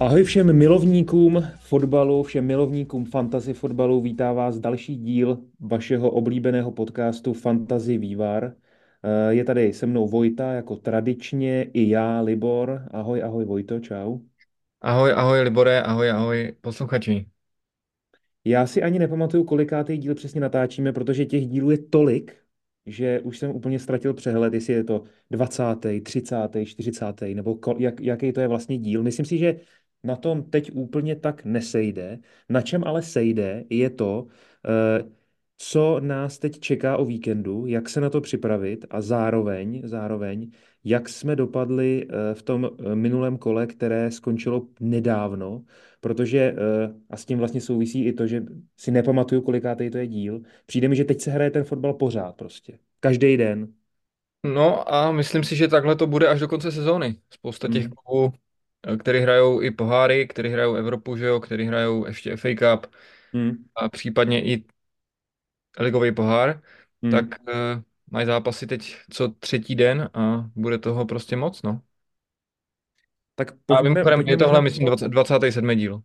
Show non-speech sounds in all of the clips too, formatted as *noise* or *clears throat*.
Ahoj všem milovníkům fotbalu, všem milovníkům fantasy fotbalu, vítá vás další díl vašeho oblíbeného podcastu Fantasy Vývar. Eh, Je tady se mnou Vojta, jako tradičně, i já, Libor. Ahoj, ahoj Vojto, čau. Ahoj, ahoj Libore, ahoj, ahoj posluchači. Já si ani nepamatuju, kolikátý díl přesně natáčíme, protože těch dílů je tolik, že už jsem úplně ztratil přehled, jestli je to 20., 30., 40., nebo kol, jak, jaký to je vlastně díl. Myslím si, že na tom teď úplně tak nesejde. Na čem ale sejde, je to, eh, co nás teď čeká o víkendu, jak se na to připravit a zároveň, zároveň, jak jsme dopadli eh, v tom eh, minulém kole, které skončilo nedávno, protože, a s tím vlastně souvisí i to, že si nepamatuju, kolikátý to je díl, přijde mi, že teď se hraje ten fotbal pořád prostě. Každý den. No a myslím si, že takhle to bude až do konce sezóny. Spousta těch Hmm. klubů, který hrajou i poháry, který hrajou Evropu, že jo, který hrajou ještě FA Cup Hmm. a případně i ligový pohár, tak Hmm. uh, mají zápasy teď co třetí den a bude toho prostě moc, no. Tak A pojďme, mimochodem pojďme je tohle, myslím, 20, 27. díl.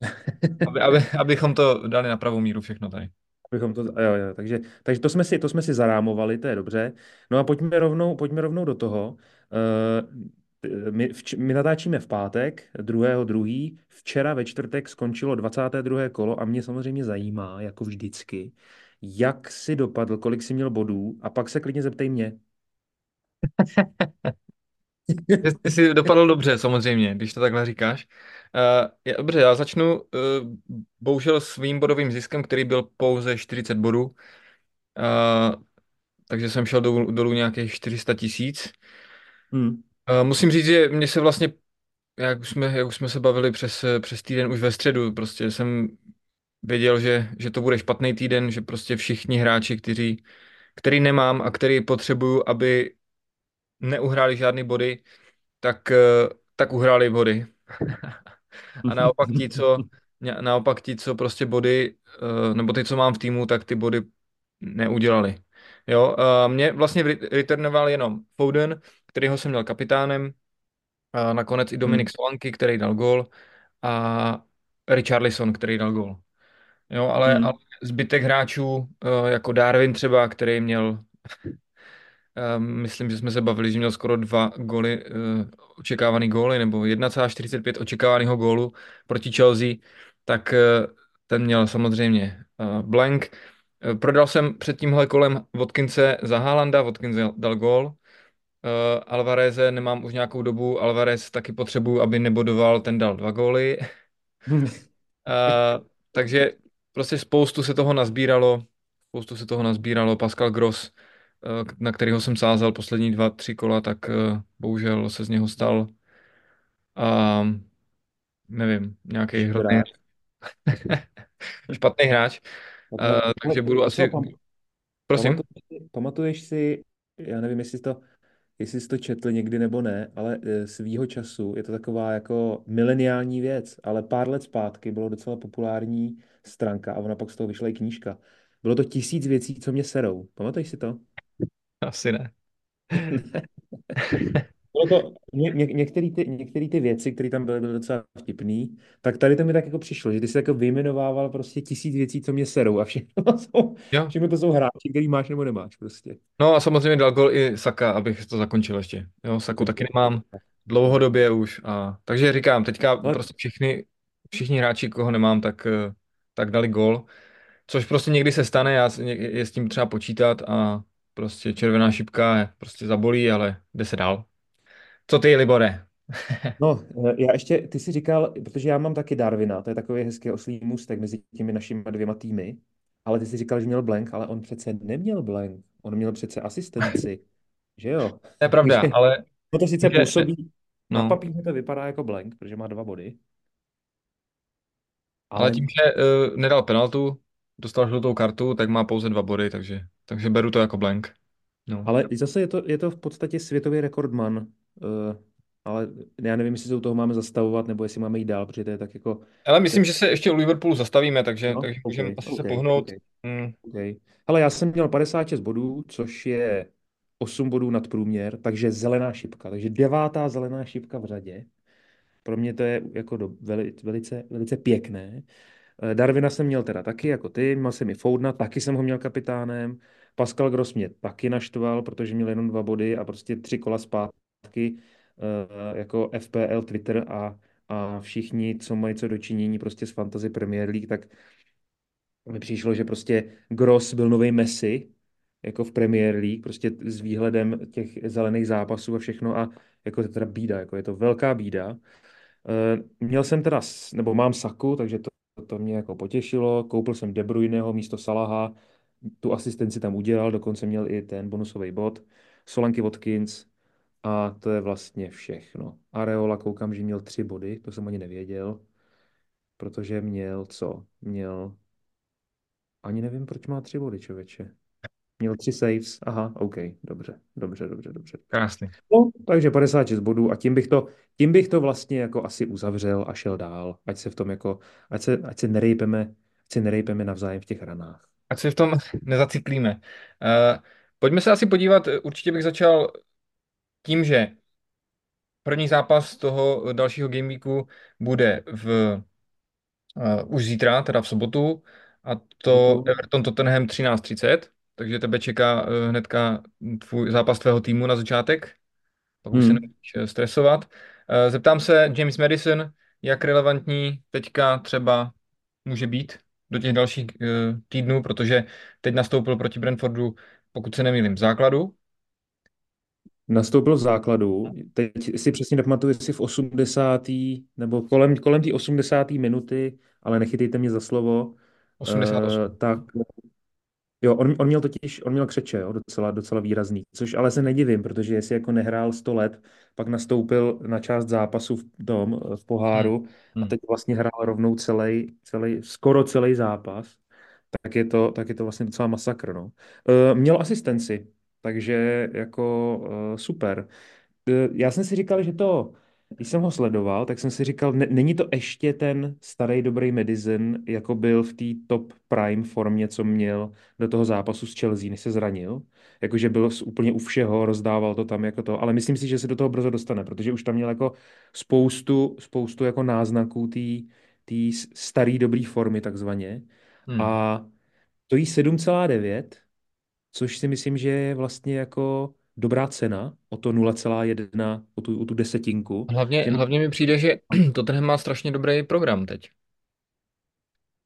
*laughs* Aby, aby, abychom to dali na pravou míru všechno tady. Abychom to, jo, jo, takže, takže to jsme si, to jsme si zarámovali, to je dobře. No a pojďme rovnou, pojďme rovnou do toho. Uh, my, vč, my natáčíme v pátek, druhého druhý. Včera ve čtvrtek skončilo 22. kolo a mě samozřejmě zajímá, jako vždycky, jak si dopadl, kolik jsi měl bodů a pak se klidně zeptej mě. *laughs* Ty jsi dopadl dobře, samozřejmě, když to takhle říkáš. Uh, dobře, já začnu uh, bohužel svým bodovým ziskem, který byl pouze 40 bodů. Uh, takže jsem šel dolů, dolů nějakých 400 tisíc. Hmm. Musím říct, že mě se vlastně, jak už jsme, jak už jsme se bavili přes, přes týden už ve středu, prostě jsem věděl, že, že to bude špatný týden, že prostě všichni hráči, kteří, který nemám a který potřebuju, aby neuhráli žádný body, tak, tak uhráli body. A naopak ti, co, naopak ti, co prostě body, eh, nebo ty, co mám v týmu, tak ty body neudělali. Jo, mě vlastně returnoval jenom Foden, kterýho jsem měl kapitánem, a nakonec i Hmm. Dominik Solanky, který dal gól, a Richarlison, který dal gól. Jo, ale, ale Hmm. zbytek hráčů, eh, jako Darwin třeba, který měl Um, *laughs* myslím, že jsme se bavili, že měl skoro dva góly, uh, očekávaný góly, nebo 1,45 očekávaného gólu proti Chelsea, tak ten měl samozřejmě blank. Prodal jsem před tímhle kolem Watkinse za Haalanda, Watkins dal gól. Uh, Alvareze nemám už nějakou dobu, Alvarez taky potřebuju, aby nebodoval, ten dal dva góly. Uh, *laughs* takže prostě spoustu se toho nazbíralo, spoustu se toho nazbíralo. Pascal Gross, uh, na kterého jsem sázel poslední dva, tři kola, tak uh, bohužel se z něho stal, uh, nevím, nějaký hrozný *laughs* špatný hráč. Uh, takže budu asi, prosím. pamatuješ, si- já nevím, jestli to jestli jsi to četl někdy nebo ne, ale eh, svýho času je to taková jako mileniální věc, ale pár let zpátky bylo docela populární stránka a ona pak z toho vyšla i knížka. Bylo to tisíc věcí, co mě serou. Pamatuješ si to? Asi ne. *laughs* *laughs* Ně, ně, některé ty, některý ty věci, které tam byly, byly docela vtipný, tak tady to mi tak jako přišlo, že ty jsi jako vyjmenovával prostě tisíc věcí, co mě serou a všechno *laughs* jsou, Jo. všechno to jsou hráči, který máš nebo nemáš prostě. No a samozřejmě dal gol i Saka, abych to zakončil ještě. Jo, Saku taky nemám dlouhodobě už. A, takže říkám, teďka Ale prostě všichni, všichni hráči, koho nemám, tak, eh, tak dali gol. Což prostě někdy se stane, já je s tím třeba počítat a prostě červená šipka prostě zabolí, ale jde se dál. Co ty, Libore? *laughs* No, eh, já ještě, ty jsi říkal, protože já mám taky Darwina, to je takový hezký oslý můstek mezi těmi našimi dvěma týmy, ale ty jsi říkal, že měl blank, ale on přece neměl blank, on měl přece asistenci, *laughs* že jo? To je Takže pravda, ale *laughs* no to sice působí, na no, papíře to vypadá jako blank, protože má dva body, ale ale, tím, že uh, nedal penaltu, dostal žlutou kartu, tak má pouze dva body, takže, takže beru to jako blank. No. ale zase je to, je to v podstatě světový rekordman, ale já nevím, jestli se u toho máme zastavovat, nebo jestli máme jít dál, protože to je tak jako, Ale myslím, že se ještě u Liverpoolu zastavíme, takže, no, takže OK, můžeme asi se OK, OK. pohnout. Mm, Okay. Ale já jsem měl 56 bodů, což je 8 bodů nad průměr, takže zelená šipka. Takže devátá zelená šipka v řadě. Pro mě to je jako do, veli, velice, velice pěkné. Eh, Darwina jsem měl teda taky, jako ty, měl jsem i Foudna, taky jsem ho měl kapitánem. Pascal Gross mě taky naštval, protože měl jenom dva body a prostě tři kola zpátky eh, jako FPL, Twitter a, a všichni, co mají co dočinění prostě s Fantasy Premier League, tak mi přišlo, že prostě Gross byl nový Messi, jako v Premier League, prostě s výhledem těch zelených zápasů a všechno a jako to teda bída, jako je to velká bída. Eh, měl jsem teda, nebo mám Saku, takže to, to mě jako potěšilo. Koupil jsem De Bruyneho místo Salaha, tu asistenci tam udělal, dokonce měl i ten bonusový bod. Solanky Watkins a to je vlastně všechno. Areola koukám, že měl tři body, to jsem ani nevěděl, protože měl co? Měl, ani nevím, proč má tři body, člověče. Měl tři saves, aha, OK, dobře, dobře, dobře, dobře. Krásný. No, takže 56 bodů a tím bych to, tím bych to vlastně jako asi uzavřel a šel dál, ať se v tom jako, ať se, ať se nerejpeme, ať se nerejpeme navzájem v těch ranách. Ať se v tom nezaciklíme. Uh, pojďme se asi podívat, určitě bych začal tím, že první zápas toho dalšího gameweeku bude v, uh, už zítra, teda v sobotu, a to Everton Tottenham 13.30, takže tebe čeká uh, hnedka tvůj zápas tvého týmu na začátek, pak už hmm. se nemůžeš stresovat. Uh, zeptám se, James Madison, jak relevantní teďka třeba může být do těch dalších uh, týdnů, protože teď nastoupil proti Brentfordu, pokud se nemýlím, v základu. Nastoupil v základu, teď si přesně nepamatuju, jestli v 80. nebo kolem, kolem té 80. minuty, ale nechytejte mě za slovo, 88. Uh, tak Jo, on, on měl totiž, on měl křeče, jo, docela, docela výrazný, což ale se nedivím, protože jestli jako nehrál 100 let, pak nastoupil na část zápasu v tom, v poháru hmm. a Hmm. teď vlastně hrál rovnou celý, celý, skoro celý zápas, tak je to, tak je to vlastně docela masakr, no. E, měl asistenci, takže jako e, super. E, já jsem si říkal, že to, když jsem ho sledoval, tak jsem si říkal, ne, není to ještě ten starý dobrý Madison, jako byl v té top prime formě, co měl do toho zápasu s Chelsea, než se zranil. Jakože byl úplně u všeho, rozdával to tam jako to, ale myslím si, že se do toho brzo dostane, protože už tam měl jako spoustu, spoustu jako náznaků té staré dobré formy takzvaně. Hmm. A to jí 7,9, což si myslím, že je vlastně jako dobrá cena o to 0,1, o tu, o tu desetinku. Hlavně, Že, hlavně mi přijde, že *clears throat* Tottenham má strašně dobrý program teď.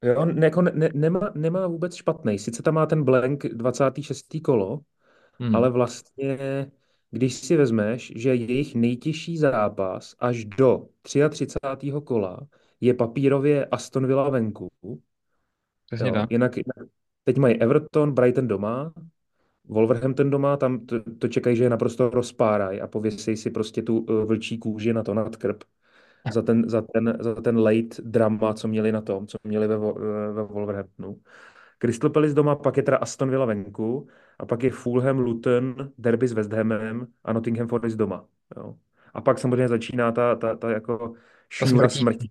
jo, on ne, jako ne, nemá, nemá vůbec špatný. Sice tam má ten blank 26. kolo, Hmm. ale vlastně, když si vezmeš, že jejich nejtěžší zápas až do 33. kola je papírově Aston Villa venku. Přesně Jo, tak. jinak, jinak teď mají Everton, Brighton doma, Wolverhampton doma, tam to, to čekají, že je naprosto rozpáraj a pověsí si prostě tu uh, vlčí kůži na to nad krb za ten, za ten, za ten late drama, co měli na tom, co měli ve, eh, ve Wolverhamptonu. Crystal Palace doma, pak je teda Aston Villa venku a pak je Fulham, Luton, derby s West Hamem a Nottingham Forest doma. Jo. A pak samozřejmě začíná ta, ta, ta jako šňůra smrtí. smrtí,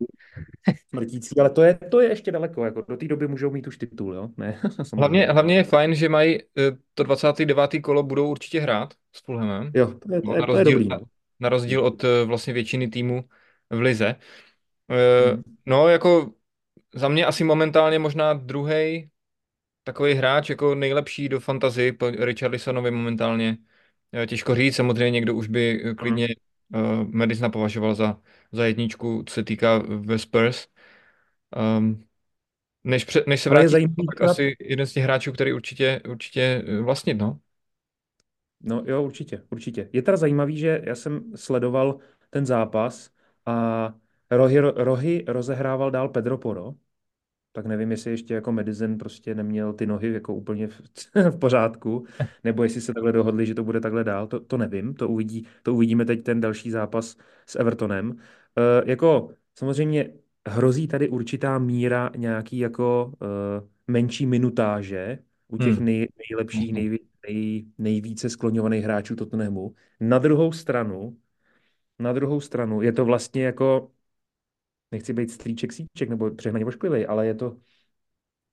smrtící, ale to je, to je ještě daleko, jako do té doby můžou mít už titul, jo? Ne, *laughs* samozřejmě. Hlavně, hlavně je fajn, že mají eh, to 29. kolo budou určitě hrát s Fulhamem. Jo, to je, to No, je, na to je rozdíl, dobrý. na, no. na rozdíl od eh, vlastně většiny týmů v lize. Eh, Hmm. No, jako za mě asi momentálně možná druhý takový hráč, jako nejlepší do fantasy po Richarlisonovi momentálně. Těžko říct, samozřejmě někdo už by klidně uh, Madisona považoval za, za jedničku, co se týká ve Spurs. Um, než, pře, než se Ale je vrátí, zajímavý, tak asi jeden z těch hráčů, který určitě, určitě eh, vlastnit, no. No jo, určitě, určitě. Je teda zajímavý, že já jsem sledoval ten zápas a rohy, rohy rozehrával dál Pedro Poro, tak nevím, jestli ještě jako Madison prostě neměl ty nohy jako úplně v, *laughs* v pořádku, nebo jestli se takhle dohodli, že to bude takhle dál, to, to nevím, to, uvidí, to uvidíme teď ten další zápas s Evertonem. E, jako samozřejmě hrozí tady určitá míra nějaký jako e, menší minutáže u těch Hmm. nej, nejlepších, Mhm. nejví, nej, nejvíce skloňovaných hráčů Tottenhamu. Na druhou stranu, na druhou stranu je to vlastně jako, nechci být strýček síček nebo přehnaně ošklivý, ale je to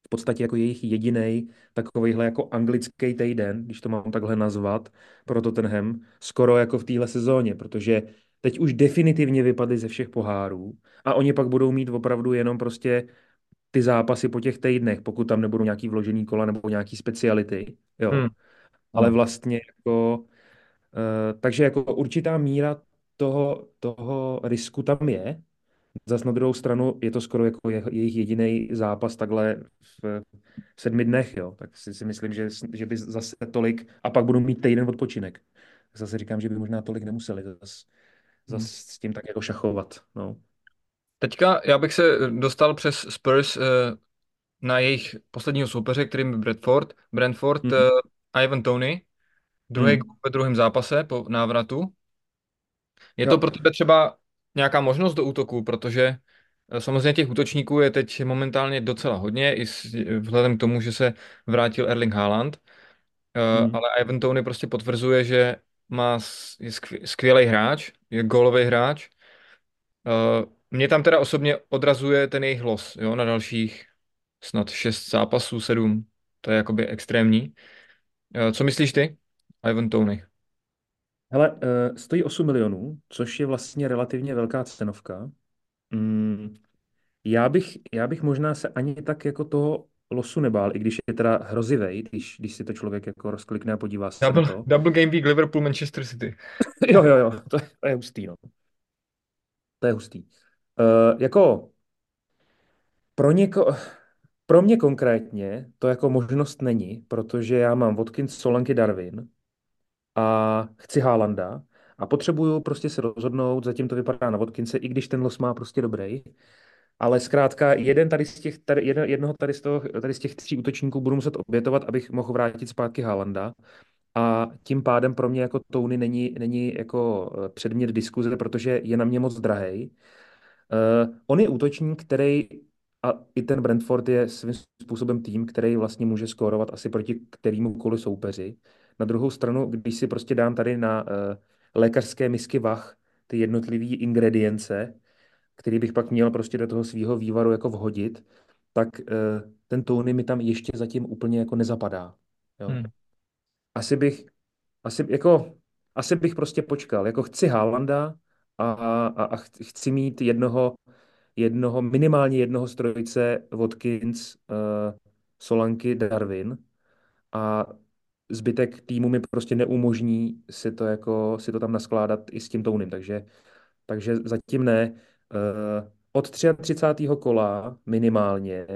v podstatě jako jejich jediný takovýhle jako anglický týden, když to mám takhle nazvat, pro Tottenham, skoro jako v téhle sezóně, protože teď už definitivně vypadli ze všech pohárů a oni pak budou mít opravdu jenom prostě ty zápasy po těch týdnech, pokud tam nebudou nějaký vložený kola nebo nějaký speciality, jo. Hmm. Ale No. vlastně jako, uh, takže jako určitá míra toho, toho risku tam je. Zas na druhou stranu je to skoro jako je, jejich jediný zápas takhle v, v sedmi dnech, jo. Tak si, si myslím, že, že by zase tolik, a pak budou mít týden odpočinek. Zase říkám, že by možná tolik nemuseli zase zas Hmm. s tím tak jako šachovat, no. Teďka já bych se dostal přes Spurs eh, na jejich posledního soupeře, kterým je Bradford. Brentford, Hmm. eh, Ivan Tony, druhý Hmm. ve druhém zápase po návratu. Je Jo. to pro tebe třeba nějaká možnost do útoku, protože eh, samozřejmě těch útočníků je teď momentálně docela hodně, i vzhledem k tomu, že se vrátil Erling Haaland, Hmm. ale Ivan Toney prostě potvrzuje, že má, skvělý hráč, je gólový hráč. Eh, Mě tam teda osobně odrazuje ten jejich los, jo, na dalších snad šest zápasů, sedm. To je jakoby extrémní. Eh, Co myslíš ty, Ivan Toney? Hele, uh, stojí 8 milionů, což je vlastně relativně velká cenovka. Mm, já bych, já bych možná se ani tak jako toho losu nebál, i když je teda hrozivej, když, když si to člověk jako rozklikne a podívá se na Double, to. double game week Liverpool Manchester City. *laughs* Jo, jo, jo, to, je- to je hustý, no. To je hustý. Uh, jako pro něko, pro mě konkrétně to jako možnost není, protože já mám Watkins, Solanky, Darwin a chci Haalanda a potřebuju prostě se rozhodnout, zatím to vypadá na Watkinse, i když ten los má prostě dobrý, ale zkrátka jeden tady z těch, tady, jeden, jednoho tady z, toho, tady z těch tří útočníků budu muset obětovat, abych mohl vrátit zpátky Haalanda. A tím pádem pro mě jako Tony není, není jako eh, předmět diskuze, protože je na mě moc drahej. Uh, on je útočník, který, a i ten Brentford je svým způsobem tým, který vlastně může skórovat asi proti kterémukoliv soupeři. Na druhou stranu, když si prostě dám tady na uh, lékařské misky vah ty jednotlivé ingredience, který bych pak měl prostě do toho svého vývaru jako vhodit, tak uh, ten Tony mi tam ještě zatím úplně jako nezapadá. Jo. Hmm. Asi bych, asi jako, asi bych prostě počkal. Jako chci Haalanda a, a, a ch- chci mít jednoho, jednoho, minimálně jednoho strojce Watkins, uh, Solanky, Darwin a zbytek týmu mi prostě neumožní si to jako, si to tam naskládat i s tím Tonym, takže, takže zatím ne. Uh, od 33. kola minimálně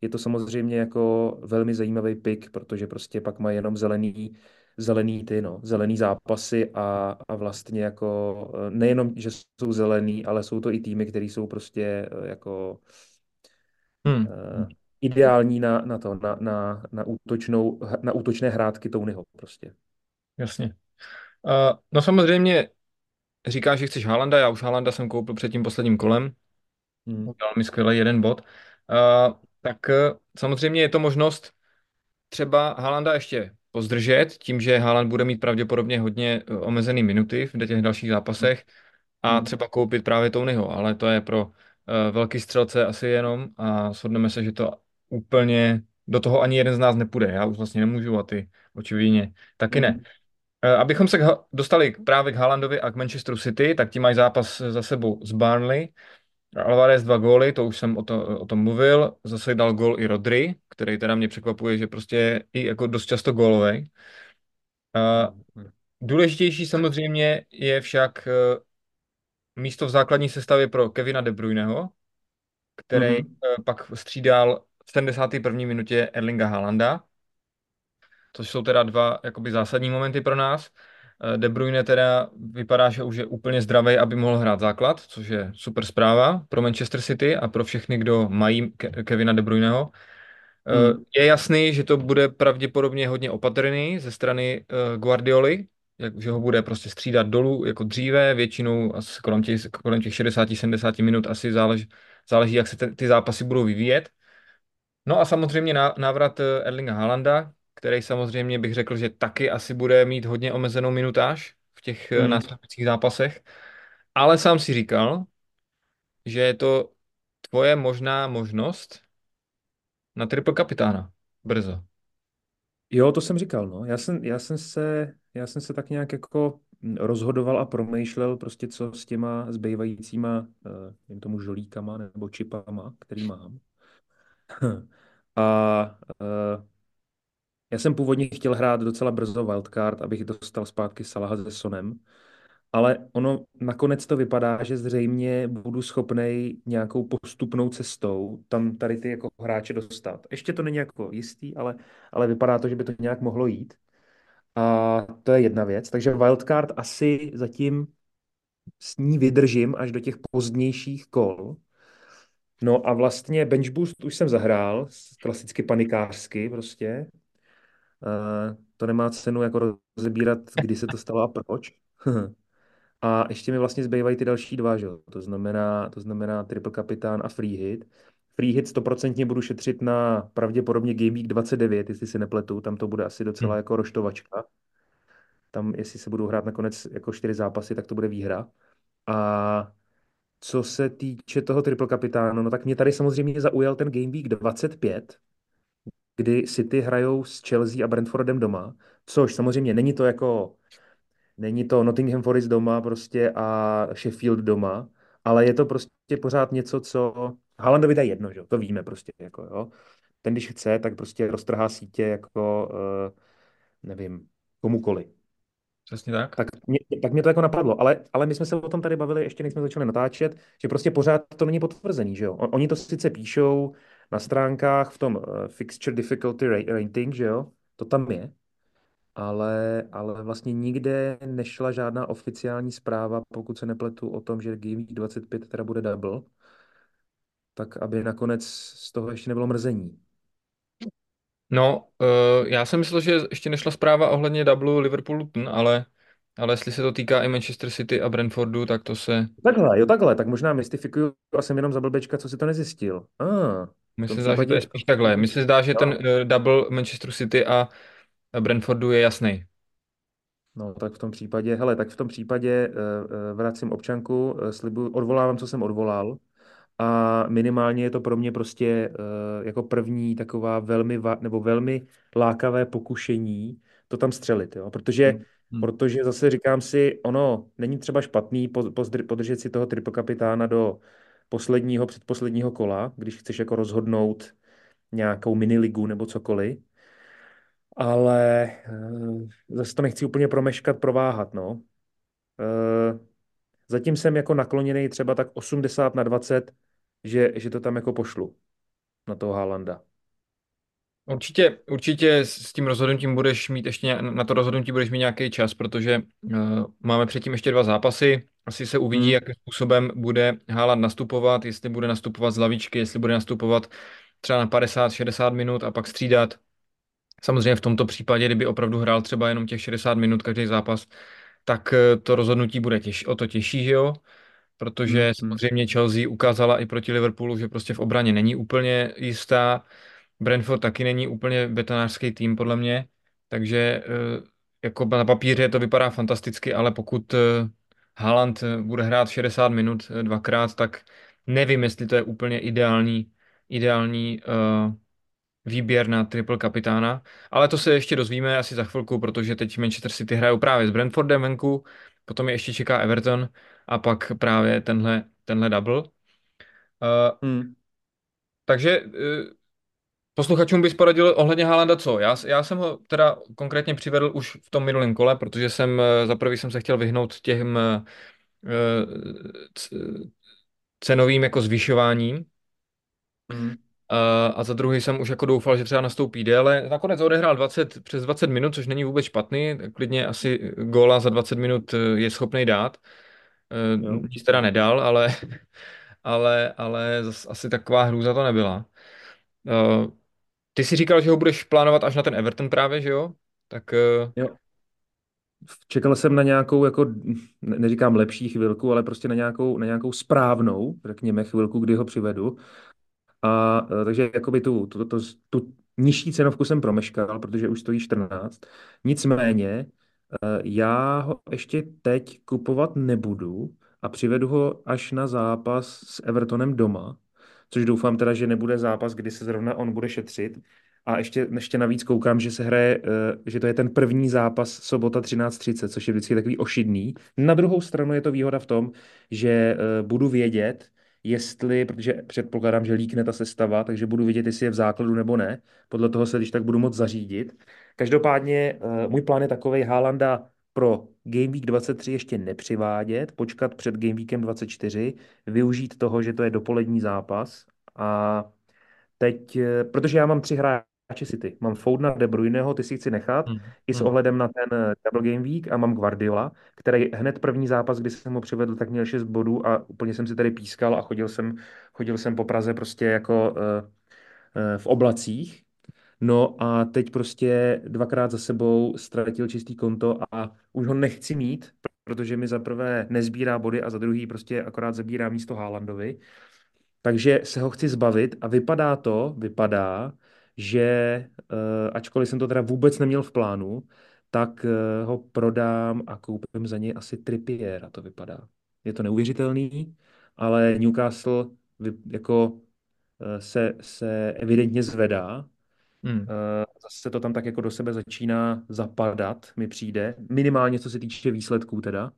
je to samozřejmě jako velmi zajímavý pick, protože prostě pak má jenom zelený, zelený ty, no, zelený zápasy a, a vlastně jako eh, nejenom, že jsou zelený, ale jsou to i týmy, které jsou prostě eh, jako Hmm. uh, ideální na, na to, na, na, na, útočnou, na útočné hrátky Tonyho prostě. Jasně. Uh, no samozřejmě říkáš, že chceš Haalanda, já už Haalanda jsem koupil před tím posledním kolem, Hmm. udělal mi skvělý jeden bod. Uh, tak uh, samozřejmě je to možnost třeba Haalanda ještě pozdržet, tím, že Haaland bude mít pravděpodobně hodně uh, omezený minuty v těch dalších zápasech a Hmm. třeba koupit právě Tonyho, ale to je pro uh, velký střelce asi jenom a shodneme se, že to úplně do toho ani jeden z nás nepůjde. Já už vlastně nemůžu a ty očividně taky ne. Eh, Abychom se dostali právě k Haalandovi a k Manchesteru City, tak ti mají zápas za sebou s Burnley. Alvarez dva góly, to už jsem o, to, o tom mluvil. Zase dal gól i Rodri, který teda mě překvapuje, že prostě je i jako dost často gólový. Důležitější samozřejmě je však eh, místo v základní sestavě pro Kevina De Bruyneho, který Mhm. eh, pak střídal v 71. minutě Erlinga Haalanda, což jsou teda dva jakoby zásadní momenty pro nás. Eh, De Bruyne teda vypadá, že už je úplně zdravý, aby mohl hrát základ, což je super zpráva pro Manchester City a pro všechny, kdo mají Ke- Kevina De Bruyneho. Eh, Hmm. Je jasný, že to bude pravděpodobně hodně opatrný ze strany eh, Guardioli, jak, že ho bude prostě střídat dolů jako dříve, většinou asi kolem těch, kolem těch 60-70 minut asi záleží, záleží, jak se te, ty zápasy budou vyvíjet. No a samozřejmě ná- návrat Erlinga Haalanda, který samozřejmě bych řekl, že taky asi bude mít hodně omezenou minutáž v těch eh, Hmm. následujících zápasech. Ale sám si říkal, že je to tvoje možná možnost na triple kapitána brzo. Jo, to jsem říkal, no. Já jsem, já jsem se, já jsem se tak nějak jako rozhodoval a promýšlel prostě, co s těma zbývajícíma, jen tomu žolíkama nebo čipama, který mám. *laughs* A já jsem původně chtěl hrát docela brzo wildcard, abych dostal zpátky Salaha se Sonem, ale ono nakonec to vypadá, že zřejmě budu schopnej nějakou postupnou cestou tam tady ty jako hráče dostat. Ještě to není jako jistý, ale, ale vypadá to, že by to nějak mohlo jít. A to je jedna věc. Takže wildcard asi zatím s ní vydržím až do těch pozdějších kol. No a vlastně bench boost už jsem zahrál, klasicky panikářsky prostě. Uh, to nemá cenu jako rozebírat, kdy se to stalo a proč. *laughs* a ještě mi vlastně zbývají ty další dva, že? To znamená, to znamená triple kapitán a free hit. Free hit 100% budu šetřit na pravděpodobně Game Week 29, jestli si nepletu, tam to bude asi docela hmm. jako roštovačka. Tam, jestli se budou hrát nakonec jako čtyři zápasy, tak to bude výhra. A co se týče toho triple kapitánu, no tak mě tady samozřejmě zaujal ten Game Week 25, kdy City hrajou s Chelsea a Brentfordem doma, což samozřejmě není to jako, není to Nottingham Forest doma prostě a Sheffield doma, ale je to prostě pořád něco, co Haalandovi dá jedno, že? to víme prostě, jako jo. Ten, když chce, tak prostě roztrhá sítě jako, uh, nevím, komukoli. Přesně tak. Tak mě, tak mě to jako napadlo, ale, ale my jsme se o tom tady bavili, ještě než jsme začali natáčet, že prostě pořád to není potvrzený, že jo. Oni to sice píšou na stránkách v tom uh, Fixture Difficulty Rating, že jo, to tam je, ale, ale vlastně nikde nešla žádná oficiální zpráva, pokud se nepletu o tom, že Game 25 teda bude double, tak aby nakonec z toho ještě nebylo mrzení. No, uh, já jsem myslel, že ještě nešla zpráva ohledně double Liverpool Luton, ale, ale jestli se to týká i Manchester City a Brentfordu, tak to se... Takhle, jo takhle, tak možná mystifikuju a jsem jenom za blbečka, co si to nezjistil. Ah, Mně se zdá, že to je spíš takhle. Mně se zdá, že no. ten uh, double Manchester City a Brentfordu je jasný. No, tak v tom případě, hele, tak v tom případě uh, vracím občanku, uh, slibuju, odvolávám, co jsem odvolal a minimálně je to pro mě prostě uh, jako první taková velmi, va- nebo velmi lákavé pokušení to tam střelit, jo? Protože, hmm. hmm. protože zase říkám si, ono není třeba špatný podržet si toho triple kapitána do posledního, předposledního kola, když chceš jako rozhodnout nějakou miniligu nebo cokoliv, ale uh, zase to nechci úplně promeškat, prováhat, no. Uh, zatím jsem jako nakloněný třeba tak 80 na 20 že, že to tam jako pošlu na toho Haalanda. Určitě, určitě s tím rozhodnutím budeš mít ještě, na to rozhodnutí budeš mít nějaký čas, protože uh, máme předtím ještě dva zápasy. Asi se uvidí, hmm. jakým způsobem bude Haaland nastupovat, jestli bude nastupovat z lavičky, jestli bude nastupovat třeba na 50-60 minut a pak střídat. Samozřejmě v tomto případě, kdyby opravdu hrál třeba jenom těch 60 minut každý zápas, tak eh, to rozhodnutí bude těž, o to těžší, že jo? protože mm. samozřejmě Chelsea ukázala i proti Liverpoolu, že prostě v obraně není úplně jistá. Brentford taky není úplně betonářský tým, podle mě, takže eh, jako na papíře to vypadá fantasticky, ale pokud eh, Haaland eh, bude hrát 60 minut dvakrát, tak nevím, jestli to je úplně ideální, ideální uh, výběr na triple kapitána, ale to se ještě dozvíme asi za chvilku, protože teď Manchester City hrajou právě s Brentfordem venku, potom je ještě čeká Everton a pak právě tenhle, tenhle double. Uh, hmm. Takže uh, posluchačům bys poradil ohledně Haalanda co? Já, já jsem ho teda konkrétně přivedl už v tom minulém kole, protože jsem uh, za prvý jsem se chtěl vyhnout těm uh, cenovým jako zvyšováním. Hmm. A za druhý jsem už jako doufal, že třeba nastoupí déle. Nakonec odehrál 20, přes 20 minut, což není vůbec špatný. Klidně asi góla za 20 minut je schopný dát. Jo. Nic teda nedal, ale, *laughs* ale, ale zas asi taková hrůza to nebyla. Ty si říkal, že ho budeš plánovat až na ten Everton právě, že jo? Tak... Jo. Čekal jsem na nějakou, jako, neříkám lepší chvilku, ale prostě na nějakou, na nějakou správnou, řekněme, chvilku, kdy ho přivedu. A e, takže jakoby tu, tu, tu, tu nižší cenovku jsem promeškal, protože už stojí 14. Nicméně e, já ho ještě teď kupovat nebudu a přivedu ho až na zápas s Evertonem doma, což doufám teda, že nebude zápas, kdy se zrovna on bude šetřit. A ještě, ještě navíc koukám, že se hraje, eh, že to je ten první zápas sobota 13.30, což je vždycky takový ošidný. Na druhou stranu je to výhoda v tom, že eh, budu vědět, jestli, protože předpokládám, že líkne ta sestava, takže budu vidět, jestli je v základu nebo ne. Podle toho se když tak budu moct zařídit. Každopádně eh, můj plán je takový Haalanda pro Game Week 23 ještě nepřivádět, počkat před Game Weekem 24, využít toho, že to je dopolední zápas a teď, eh, protože já mám tři hráče City, mám Foudna, De Bruyneho, ty si chci nechat, Hmm. i s Hmm. ohledem na ten eh, Double Game Week a mám Guardiola, který hned první zápas, kdy jsem ho přivedl, tak měl 6 bodů a úplně jsem si tady pískal a chodil jsem, chodil jsem po Praze prostě jako uh, uh, v oblacích. No a teď prostě dvakrát za sebou ztratil čistý konto a už ho nechci mít, protože mi za prvé nezbírá body a za druhý prostě akorát zabírá místo Haalandovi. Takže se ho chci zbavit a vypadá to, vypadá, že uh, ačkoliv jsem to teda vůbec neměl v plánu, tak uh, ho prodám a koupím za něj asi Trippiera, to vypadá. Je to neuvěřitelný, ale Newcastle jako uh, se, se evidentně zvedá. Hmm. Uh, zase to tam tak jako do sebe začíná zapadat, mi přijde. Minimálně co se týče výsledků teda.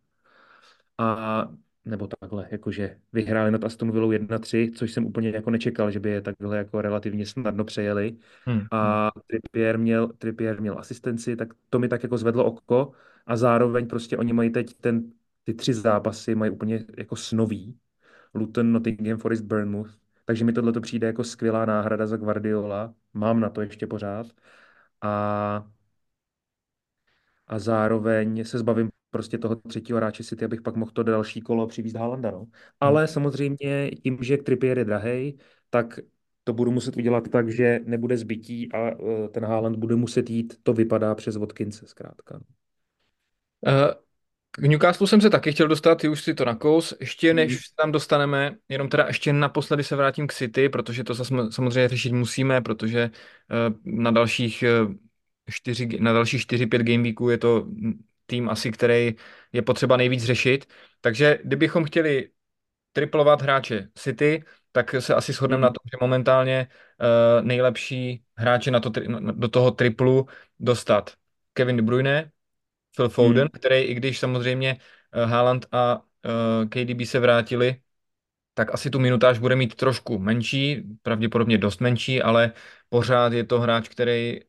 A nebo takhle, jakože vyhráli nad Aston Villou 1-3, což jsem úplně jako nečekal, že by je takhle jako relativně snadno přejeli. Hmm. A Trippier měl, Trippier měl asistenci, tak to mi tak jako zvedlo oko a zároveň prostě oni mají teď ten, ty tři zápasy mají úplně jako snový. Luton, Nottingham Forest, Bournemouth. Takže mi tohle to přijde jako skvělá náhrada za Guardiola. Mám na to ještě pořád. A, a zároveň se zbavím prostě toho třetího hráče City, abych pak mohl to další kolo přivízt Haalanda. No. Ale samozřejmě tím, že Trippier je drahej, tak to budu muset udělat tak, že nebude zbytí a uh, ten Haaland bude muset jít, to vypadá přes Watkinse zkrátka. Uh, k Newcastle jsem se taky chtěl dostat, ty už si to nakous. Ještě než se tam dostaneme, jenom teda ještě naposledy se vrátím k City, protože to samozřejmě řešit musíme, protože uh, na dalších uh, čtyři, na dalších 4-5 game weeků je to tým asi, který je potřeba nejvíc řešit. Takže kdybychom chtěli triplovat hráče City, tak se asi shodneme Hmm. na tom, že momentálně uh, nejlepší hráče na to, tri- do toho triplu dostat Kevin De Bruyne, Phil Foden, Hmm. který i když samozřejmě uh, Haaland a uh, KDB se vrátili, tak asi tu minutáž bude mít trošku menší, pravděpodobně dost menší, ale pořád je to hráč, který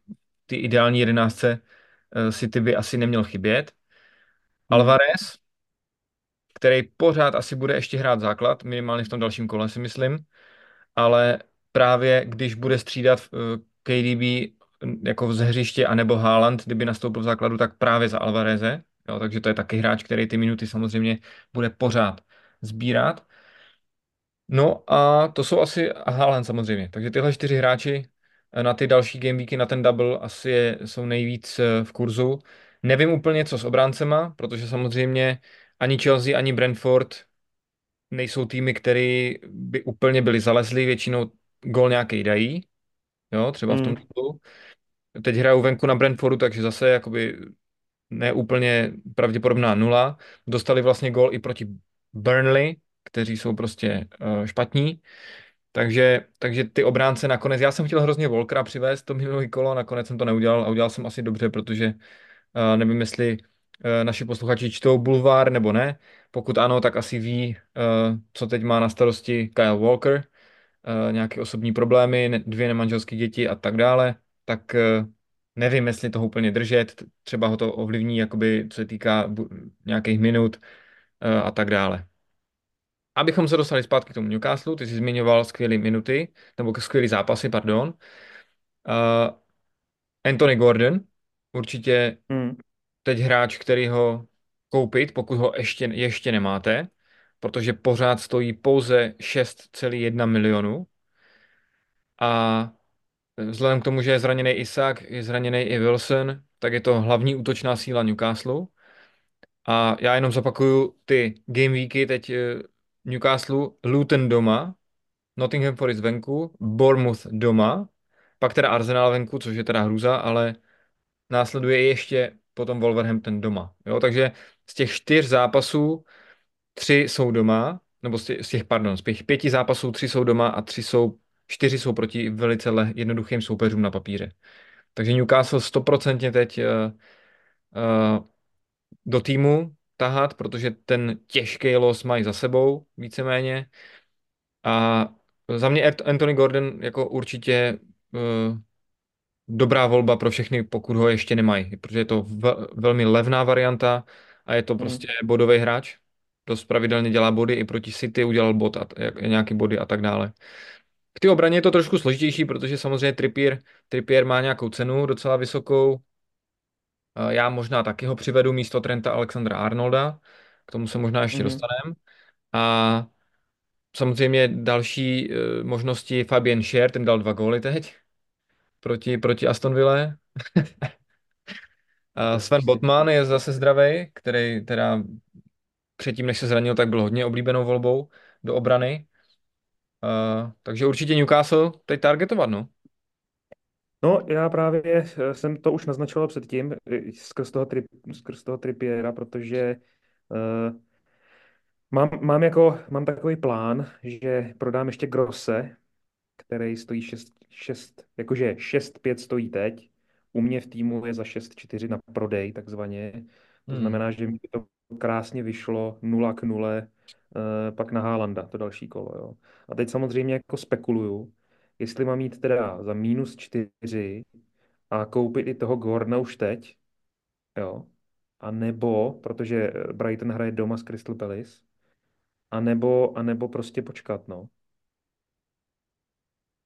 ty ideální jedenáctce uh, City by asi neměl chybět. Hmm. Alvarez, který pořád asi bude ještě hrát základ, minimálně v tom dalším kole si myslím, ale právě když bude střídat KDB jako z hřiště anebo Haaland, kdyby nastoupil v základu, tak právě za Alvareze, jo, takže to je taky hráč, který ty minuty samozřejmě bude pořád sbírat. No a to jsou asi Haaland samozřejmě, takže tyhle čtyři hráči eh, na ty další gameweeky, na ten double asi je, jsou nejvíc eh, v kurzu. Nevím úplně, co s obráncema, protože samozřejmě ani Chelsea, ani Brentford nejsou týmy, které by úplně byly zalezlí, většinou gol nějaký dají, jo, třeba v tom Hmm. double. Teď hrajou venku na Brentfordu, takže zase jakoby neúplně pravděpodobná nula. Dostali vlastně gol i proti Burnley, kteří jsou prostě uh, špatní. Takže, takže ty obránce nakonec, já jsem chtěl hrozně Volkra přivést to minulý kolo, nakonec jsem to neudělal a udělal jsem asi dobře, protože uh, nevím, jestli uh, naši posluchači čtou Bulvár nebo ne. Pokud ano, tak asi ví, uh, co teď má na starosti Kyle Walker, nějaké osobní problémy, dvě nemanželské děti a tak dále. Tak uh, nevím, jestli toho úplně držet, třeba ho to ovlivní, jakoby, co se týká nějakých minut uh, a tak dále. Abychom se dostali zpátky k tomu Newcastle, ty jsi zmiňoval skvělé minuty, nebo skvělé zápasy, pardon. Uh, Anthony Gordon, určitě Hmm. teď hráč, který ho koupit, pokud ho ještě, ještě nemáte, protože pořád stojí pouze 6,1 milionu. A vzhledem k tomu, že je zraněný Isaac, je zraněný i Wilson, tak je to hlavní útočná síla Newcastle. A já jenom zopakuju ty game weeky teď eh, Newcastle, Luton doma, Nottingham Forest venku, Bournemouth doma, pak teda Arsenal venku, což je teda hrůza, ale následuje ještě potom Wolverhampton doma. Jo? Takže z těch čtyř zápasů tři jsou doma, nebo z těch, pardon, z těch pěti zápasů tři jsou doma a tři jsou čtyři jsou proti velice le- jednoduchým soupeřům na papíře. Takže Newcastle stoprocentně teď uh, uh, do týmu tahat, protože ten těžký los mají za sebou víceméně. A za mě Anthony Gordon jako určitě uh, dobrá volba pro všechny, pokud ho ještě nemají, protože je to velmi levná varianta a je to Hmm. prostě bodový hráč. Dost pravidelně dělá body, i proti City udělal bod a jak, nějaký body a tak dále. V té obraně je to trošku složitější, protože samozřejmě Trippier, Trippier má nějakou cenu docela vysokou. Já možná taky ho přivedu místo Trenta Alexandra Arnolda, k tomu se možná ještě Hmm. dostaneme. A samozřejmě další eh, možnosti Fabien Scher, ten dal dva góly teď proti, proti Aston Ville. *laughs* A Sven. Botman je zase zdravý, který teda předtím, než se zranil, tak byl hodně oblíbenou volbou do obrany. Uh, takže určitě Newcastle teď targetovat, no. No, já právě eh, jsem to už naznačoval předtím, skrz toho, trip, skrz toho Trippiera, protože uh, mám, mám, jako, mám takový plán, že prodám ještě Grosse, který stojí 6, 6 jakože 6,5 stojí teď. U mě v týmu je za 6,4 na prodej, takzvaně. To Hmm. znamená, že mi to krásně vyšlo 0 k 0, eh, pak na Haalanda, to další kolo. Jo. A teď samozřejmě jako spekuluju, jestli mám jít teda za minus 4 a koupit i toho Gordona už teď, jo, a nebo, protože Brighton hraje doma s Crystal Palace, a nebo, a nebo prostě počkat, no.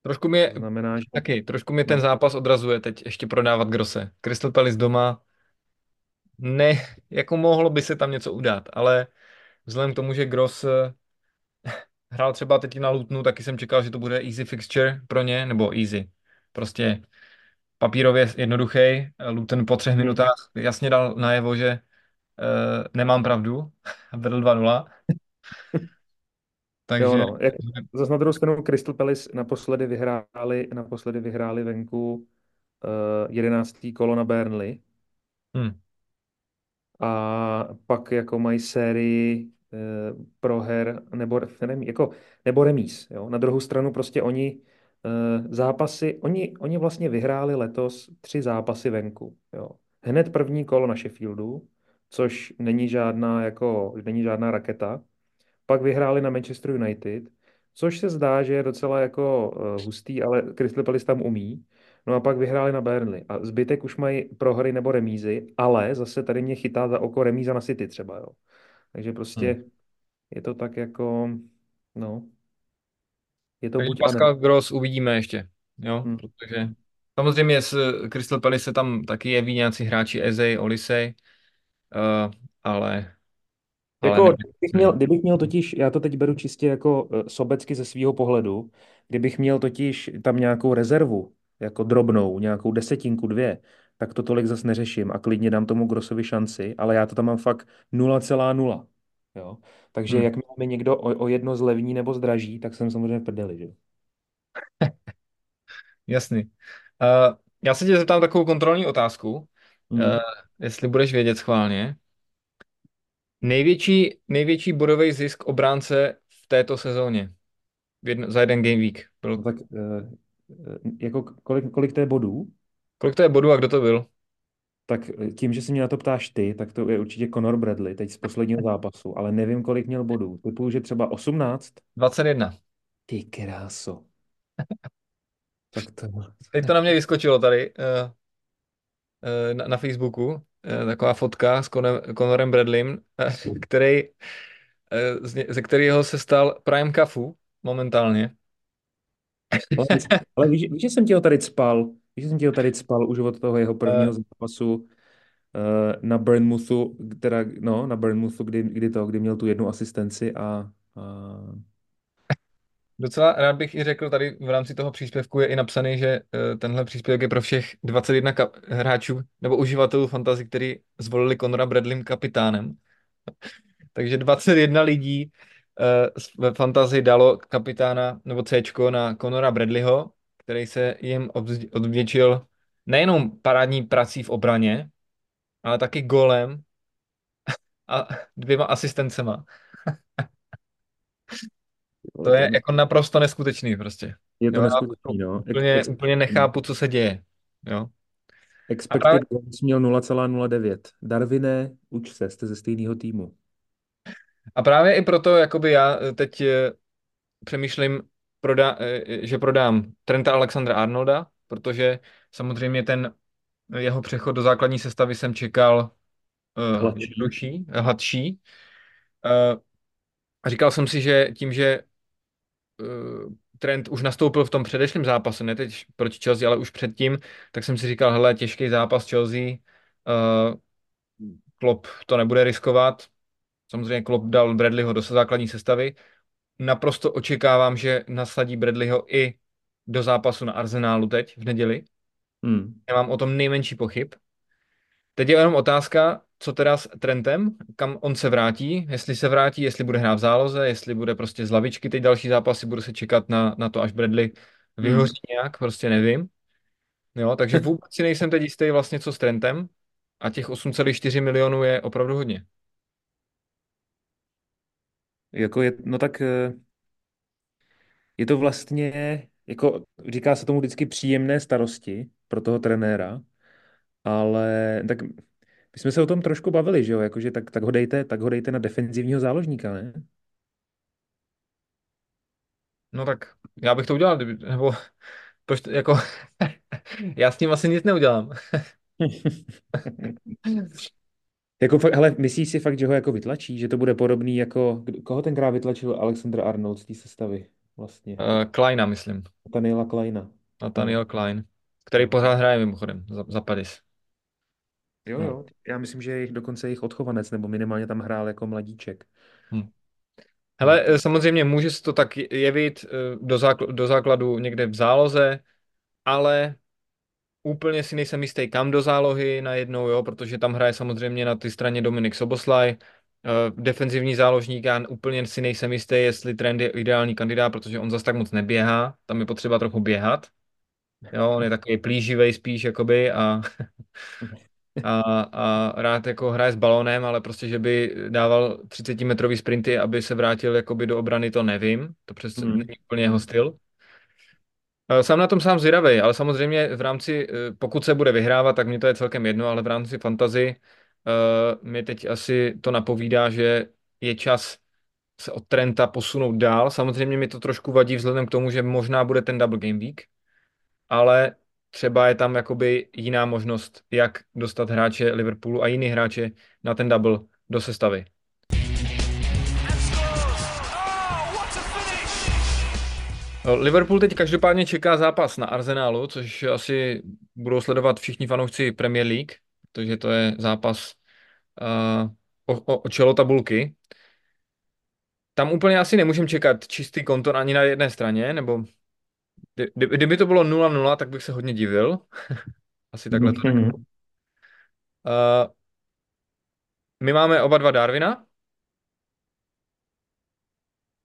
Trošku mě, znamená, že... taky, trošku mě ten No. zápas odrazuje teď ještě prodávat Grosse. Crystal Palace doma, ne, jako mohlo by se tam něco udát, ale vzhledem k tomu, že Gross eh, hrál třeba teď na Lutnu, taky jsem čekal, že to bude easy fixture pro ně, nebo easy. Prostě papírově jednoduchý. Luton po třech Hmm. minutách jasně dal najevo, že uh, nemám pravdu. Vedl 2-0. *laughs* Jo, Takže no. Jak, zase na druhou stranu Crystal Palace naposledy vyhráli, naposledy vyhráli venku uh, 11. kolo na Burnley hm, a pak jako mají sérii uh, proher nebo, remí, jako, nebo remíz. Jo? Na druhou stranu prostě oni uh, zápasy, oni, oni vlastně vyhráli letos tři zápasy venku. Jo? Hned první kolo na Sheffieldu, což není žádná, jako, není žádná raketa. Pak vyhráli na Manchester United, což se zdá, že je docela jako uh, hustý, ale Crystal Palace tam umí. No a pak vyhráli na Burnley. A zbytek už mají prohry nebo remízy, ale zase tady mě chytá za oko remíza na City třeba, jo. Takže prostě hm. je to tak jako, no, je to Takže buď a ne. Pascal Gross uvidíme ještě, jo, Hm. protože samozřejmě s Crystal Palace se tam taky jeví nějací hráči Ezej, Olisej, uh, ale, ale Jako, kdybych měl, kdybych měl totiž, já to teď beru čistě jako eh, sobecky ze svého pohledu, kdybych měl totiž tam nějakou rezervu, jako drobnou, nějakou desetinku, dvě, tak to tolik zas neřeším a klidně dám tomu Grossovi šanci, ale já to tam mám fakt 0,0. Jo? Takže Hm. jakmile mi někdo o, o jedno zlevní nebo zdraží, tak jsem samozřejmě v prdeli, že? *laughs* Jasný. Uh, já se tě zeptám takovou kontrolní otázku, uh, Mm. jestli budeš vědět schválně. Největší, největší bodový zisk obránce v této sezóně v jedno, za jeden game week. Byl, No tak eh, eh, jako kolik, kolik to je bodů? kolik to je bodů a kdo to byl? Tak eh, tím, že se mě na to ptáš ty, tak to je určitě Conor Bradley, teď z posledního zápasu, ale nevím, kolik měl bodů. Typuju, že třeba 18. 21. Ty kráso. *laughs* Tak to... Teď to na mě vyskočilo tady uh, na, na Facebooku. Taková fotka s Conor, Conorem Bradleym, který, ze kterého se stal Prime Cafu momentálně. Ale, ale víš, víš, že jsem ti ho tady cpal, víš, že jsem ti ho tady cpal už od toho jeho prvního Uh, zápasu eh, na Bournemouthu, teda, no, na Bournemouthu, kdy, kdy to, kdy měl tu jednu asistenci a, a Docela rád bych i řekl, tady v rámci toho příspěvku je i napsaný, že eh, tenhle příspěvek je pro všech 21 ka- hráčů nebo uživatelů fantasy, kteří zvolili Conora Bradleym kapitánem. *laughs* Takže 21 lidí. eh, ve fantasy dalo kapitána nebo C na Conora Bradleyho, který se jim odvděčil nejenom parádní prací v obraně, ale taky golem a dvěma asistencema. To je jako naprosto neskutečný prostě. Je to Jo, neskutečný, no. Úplně, úplně expected, nechápu, co se děje. Jo. A právě, expected goals měl 0,09. Darwine, uč se, jste ze stejného týmu. A právě i proto, jakoby já eh, teď eh, přemýšlím, proda, eh, že prodám Trenta Alexandra Arnolda, protože samozřejmě ten jeho přechod do základní sestavy jsem čekal uh, Hladší. jednodušší, hladší. Uh, a říkal jsem si, že tím, že uh, Trent už nastoupil v tom předešlém zápase, ne teď proti Chelsea, ale už předtím, tak jsem si říkal, hele, těžký zápas Chelsea, uh, Klopp to nebude riskovat. Samozřejmě Klopp dal Bradleyho do základní sestavy. Naprosto očekávám, že nasadí Bradleyho i do zápasu na Arsenálu teď v neděli. Hmm. Nemám o tom nejmenší pochyb. Teď je jenom otázka, co teda s Trentem, kam on se vrátí, jestli se vrátí, jestli bude hrát v záloze, jestli bude prostě z lavičky teď další zápasy, bude se čekat na, na to, až Bradley vyhoří Hmm. nějak, prostě nevím. Jo, takže *laughs* vůbec si nejsem teď jistý vlastně, co s Trentem a těch 8,4 milionů je opravdu hodně. Jako je, no tak eh, je to vlastně, jako říká se tomu vždycky příjemné starosti pro toho trenéra, ale tak my jsme se o tom trošku bavili, že jo, jakože tak, tak ho dejte, tak ho dejte na defenzivního záložníka, ne? No tak já bych to udělal, kdyby, nebo proč, jako, *laughs* já s tím asi nic neudělám. *laughs* *laughs* Jako hele, myslíš si fakt, že ho jako vytlačí, že to bude podobný jako, koho tenkrát vytlačil Alexander Arnold z té sestavy vlastně? Uh, Kleina, myslím. Daniela Kleina. Nathaniel No. Klein, který pořád hraje mimochodem za, za Paris. Jo, No. jo, já myslím, že je jich dokonce jejich odchovanec, nebo minimálně tam hrál jako mladíček. Hm. Hele, eh, samozřejmě může se to tak jevit eh, do, zákl- do základu někde v záloze, ale úplně si nejsem jistý, kam do zálohy najednou, jo, protože tam hraje samozřejmě na té straně Dominik Soboslaj, eh, defenzivní záložník, já úplně si nejsem jistý, jestli trend je ideální kandidát, protože on zas tak moc neběhá, tam je potřeba trochu běhat, jo, on je takový plíživý spíš, jakoby, a *laughs* a, a rád jako hraje s balónem, ale prostě, že by dával 30-metrový sprinty, aby se vrátil jakoby do obrany, to nevím. To přece Hmm. není úplně jeho styl. Eh, Sám na tom sám zvědavej, ale samozřejmě v rámci, eh, pokud se bude vyhrávat, tak mě to je celkem jedno, ale v rámci fantazy uh, mi teď asi to napovídá, že je čas se od Trenta posunout dál. Samozřejmě mi to trošku vadí vzhledem k tomu, že možná bude ten double game week, ale třeba je tam jakoby jiná možnost, jak dostat hráče Liverpoolu a jiný hráče na ten double do sestavy. Liverpool teď každopádně čeká zápas na Arsenálu, což asi budou sledovat všichni fanoušci Premier League, protože to je zápas uh, o, o, o čelo tabulky. Tam úplně asi nemůžeme čekat čistý kontor ani na jedné straně, nebo kdy, kdyby to bylo 0-0, tak bych se hodně divil. *laughs* asi takhle to. Uh, my máme oba dva Darwina.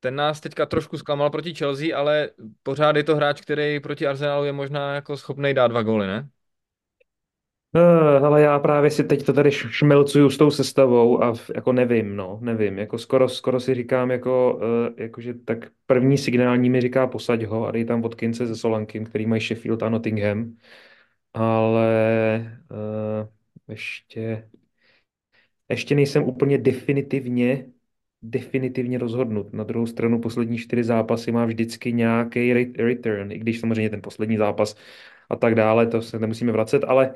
Ten nás teďka trošku zklamal proti Chelsea, ale pořád je to hráč, který proti Arsenalu je možná jako schopný dát dva góly, ne? Ale já právě si teď to tady šmelcuju s tou sestavou a jako nevím, no, nevím. Jako skoro, skoro si říkám, jako, uh, jakože tak první signální mi říká posaď ho a dej tam Watkinse se Solankem, který mají Sheffield a Nottingham. Ale uh, ještě, ještě nejsem úplně definitivně, definitivně rozhodnut. Na druhou stranu poslední čtyři zápasy má vždycky nějaký return, i když samozřejmě ten poslední zápas a tak dále, to se nemusíme vracet, ale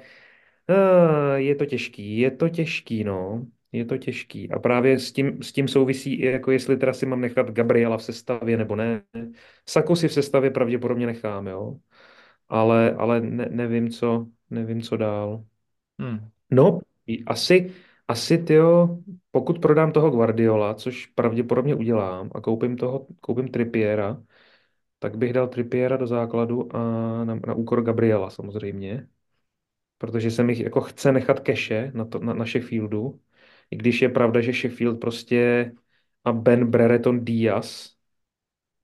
Uh, je to těžký, je to těžký, no. Je to těžký. A právě s tím, s tím souvisí i jako jestli teda si mám nechat Gabriela v sestavě nebo ne. Saku si v sestavě pravděpodobně nechám, jo. Ale, ale ne, nevím, co, nevím, co dál. Hmm. No, asi, asi tyjo, pokud prodám toho Guardiola, což pravděpodobně udělám, a koupím toho, koupím Trippiera, tak bych dal Trippiera do základu a na, na úkor Gabriela samozřejmě protože se mi jako chce nechat keše na, to, na, na Sheffieldu, i když je pravda, že Sheffield prostě a Ben Brereton Diaz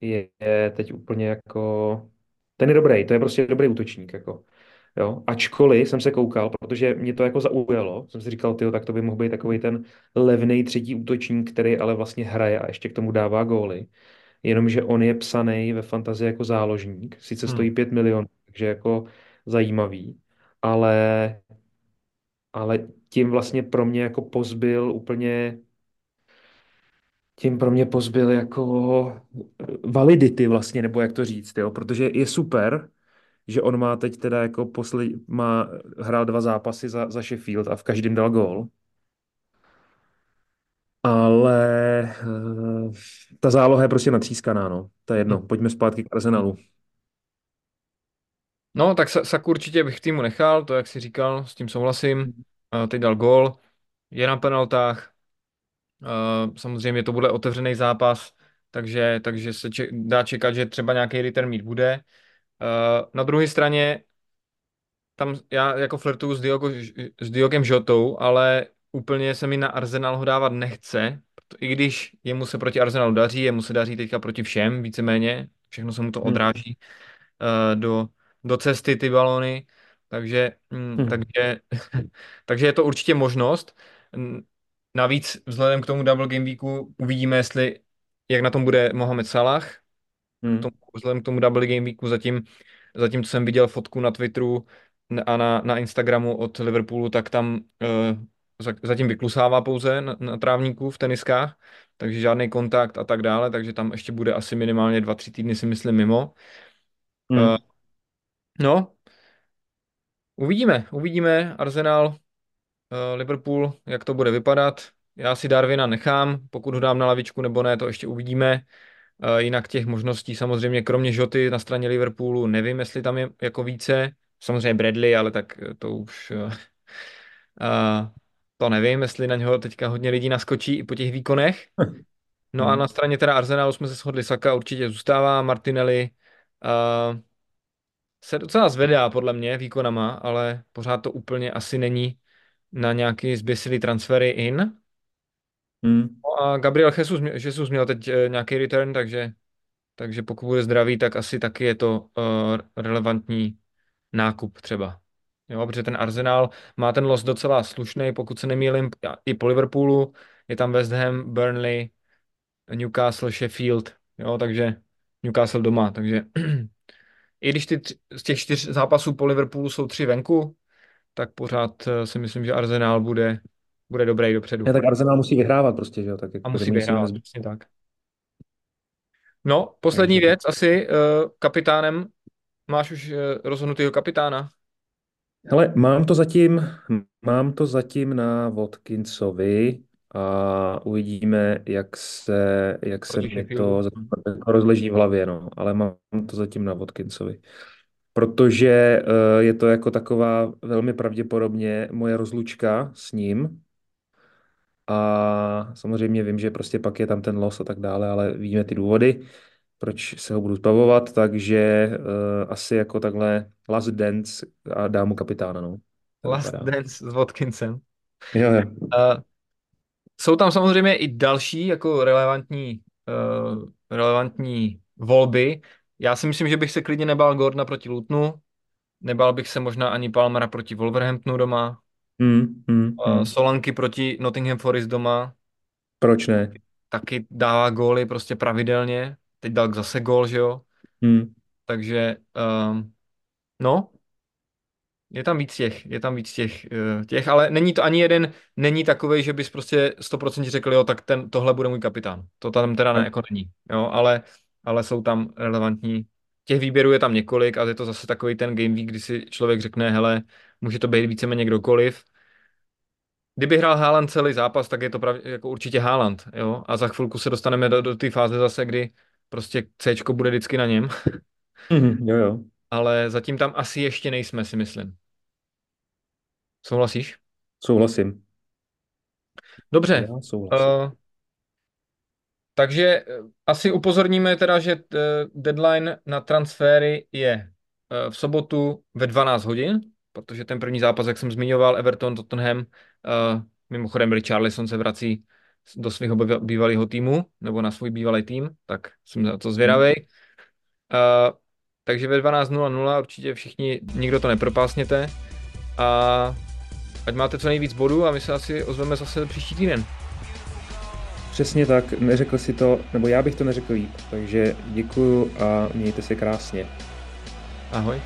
je, je teď úplně jako, ten je dobrý, to je prostě dobrý útočník, jako. Jo, ačkoliv jsem se koukal, protože mě to jako zaujalo, jsem si říkal, tyjo, tak to by mohl být takový ten levný třetí útočník, který ale vlastně hraje a ještě k tomu dává góly. jenomže on je psaný ve fantazii jako záložník. Sice stojí Hmm. 5 milionů, takže jako zajímavý, ale, ale tím vlastně pro mě jako pozbyl úplně tím pro mě pozbyl jako validity vlastně, nebo jak to říct, jo? Protože je super, že on má teď teda jako posled, má, hrál dva zápasy za, za Sheffield a v každém dal gól. Ale uh, ta záloha je prostě natřískaná, no. To je jedno. Pojďme zpátky k Arsenalu. No, tak Sa- Saku určitě bych týmu nechal, to jak jsi říkal, s tím souhlasím. A teď dal gól, je na penaltách, Uh, samozřejmě to bude otevřený zápas, takže, takže se če- dá čekat, že třeba nějaký return mít bude. Uh, na druhé straně tam já jako flirtuju s, Diogo, s Diogem Žotou, ale úplně se mi na Arsenal ho dávat nechce, i když jemu se proti Arsenalu daří, jemu se daří teďka proti všem, víceméně, všechno se mu to Hmm. odráží uh, do, do cesty ty balony, takže, mm, Hmm. takže, *laughs* takže je to určitě možnost. Navíc vzhledem k tomu double game weeku uvidíme, jestli jak na tom bude Mohamed Salah. K tomu, Hmm. vzhledem k tomu double game weeku zatím, zatím, co jsem viděl fotku na Twitteru a na, na Instagramu od Liverpoolu, tak tam uh, zatím vyklusává pouze na, na trávníku v teniskách, takže žádný kontakt a tak dále, takže tam ještě bude asi minimálně dva, tři týdny si myslím mimo. Hmm. Uh, no, uvidíme, uvidíme. Arsenal Eh, Liverpool, jak to bude vypadat. Já si Darwina nechám, pokud ho dám na lavičku nebo ne, to ještě uvidíme. Eh, Jinak těch možností samozřejmě kromě Žoty na straně Liverpoolu nevím, jestli tam je jako více. Samozřejmě Bradley, ale tak eh, to už eh, *laughs* to nevím, jestli na něho teďka hodně lidí naskočí i po těch výkonech. *laughs* No a Hmm. na straně teda Arsenalu jsme se shodli, Saka určitě zůstává, Martinelli eh, se docela zvedá podle mě výkonama, ale pořád to úplně asi není na nějaký zběsilý transfery in. Hmm. No a Gabriel Jesus, Jesus měl teď eh, nějaký return, takže, takže pokud bude zdravý, tak asi taky je to uh, relevantní nákup třeba. Jo, protože ten Arsenal má ten los docela slušný, pokud se nemýlím, i po Liverpoolu. Je tam West Ham, Burnley, Newcastle, Sheffield, jo, takže Newcastle doma, takže *clears throat* i když ty tři, z těch čtyř zápasů po Liverpoolu jsou tři venku, tak pořád eh, si myslím, že Arsenal bude, bude dobrý dopředu. Ne, tak Arsenal musí vyhrávat prostě, že jo? Tak A jako musí to nejsou vyhrávat, přesně tak. No, poslední věc asi, uh, kapitánem, máš už uh, rozhodnutýho kapitána Hele, mám to zatím, mám to zatím na Watkinsovi a uvidíme, jak se, jak se mi to jako rozleží v hlavě, no. Ale mám to zatím na Watkinsovi. Protože eh, je to jako taková velmi pravděpodobně moje rozlučka s ním. A samozřejmě vím, že prostě pak je tam ten los a tak dále, ale víme ty důvody, proč se ho budu zbavovat, takže uh, asi jako takhle last dance a dám mu kapitána, no. Last vypadá. Dance s Watkinsem. Jo, jo. Uh, jsou tam samozřejmě i další jako relevantní, uh, relevantní volby. Já si myslím, že bych se klidně nebál Gordona proti Lutnu, nebál bych se možná ani Palmera proti Wolverhamptonu doma, Hmm, hmm, uh, hmm. Solanky proti Nottingham Forest doma, Proč ne? taky dává góly prostě pravidelně, teď dal zase gól, že jo, Hmm. takže um, no, Je tam víc těch, je tam víc těch, eh, těch, ale není to ani jeden, není takový, že bys prostě 100% řekl, jo, tak ten, tohle bude můj kapitán. To tam teda ne, jako není, jo, ale, ale jsou tam relevantní. Těch výběrů je tam několik a je to zase takový ten game week, kdy si člověk řekne, hele, může to být víceméně kdokoliv. Kdyby hrál Haaland celý zápas, tak je to prav, jako určitě Haaland, jo, a za chvilku se dostaneme do, do té fáze zase, kdy prostě C bude vždycky na něm, *laughs* Hmm, jo, jo. ale zatím tam asi ještě nejsme, si myslím. Souhlasíš? Souhlasím. Dobře. Já souhlasím. Uh, takže eh, asi upozorníme teda, že eh, deadline na transfery je v sobotu ve 12 hodin, protože ten první zápas, jak jsem zmiňoval, Everton, Tottenham, uh, mimochodem Richarlison se vrací do svého bývalého týmu, nebo na svůj bývalý tým, tak jsem na to zvědavý. Uh, takže ve 12.00 určitě všichni, nikdo to nepropásněte a ať máte co nejvíc bodů a my se asi ozveme zase příští týden. Přesně tak, neřekl si to, nebo já bych to neřekl líp, takže děkuju a mějte se krásně. Ahoj.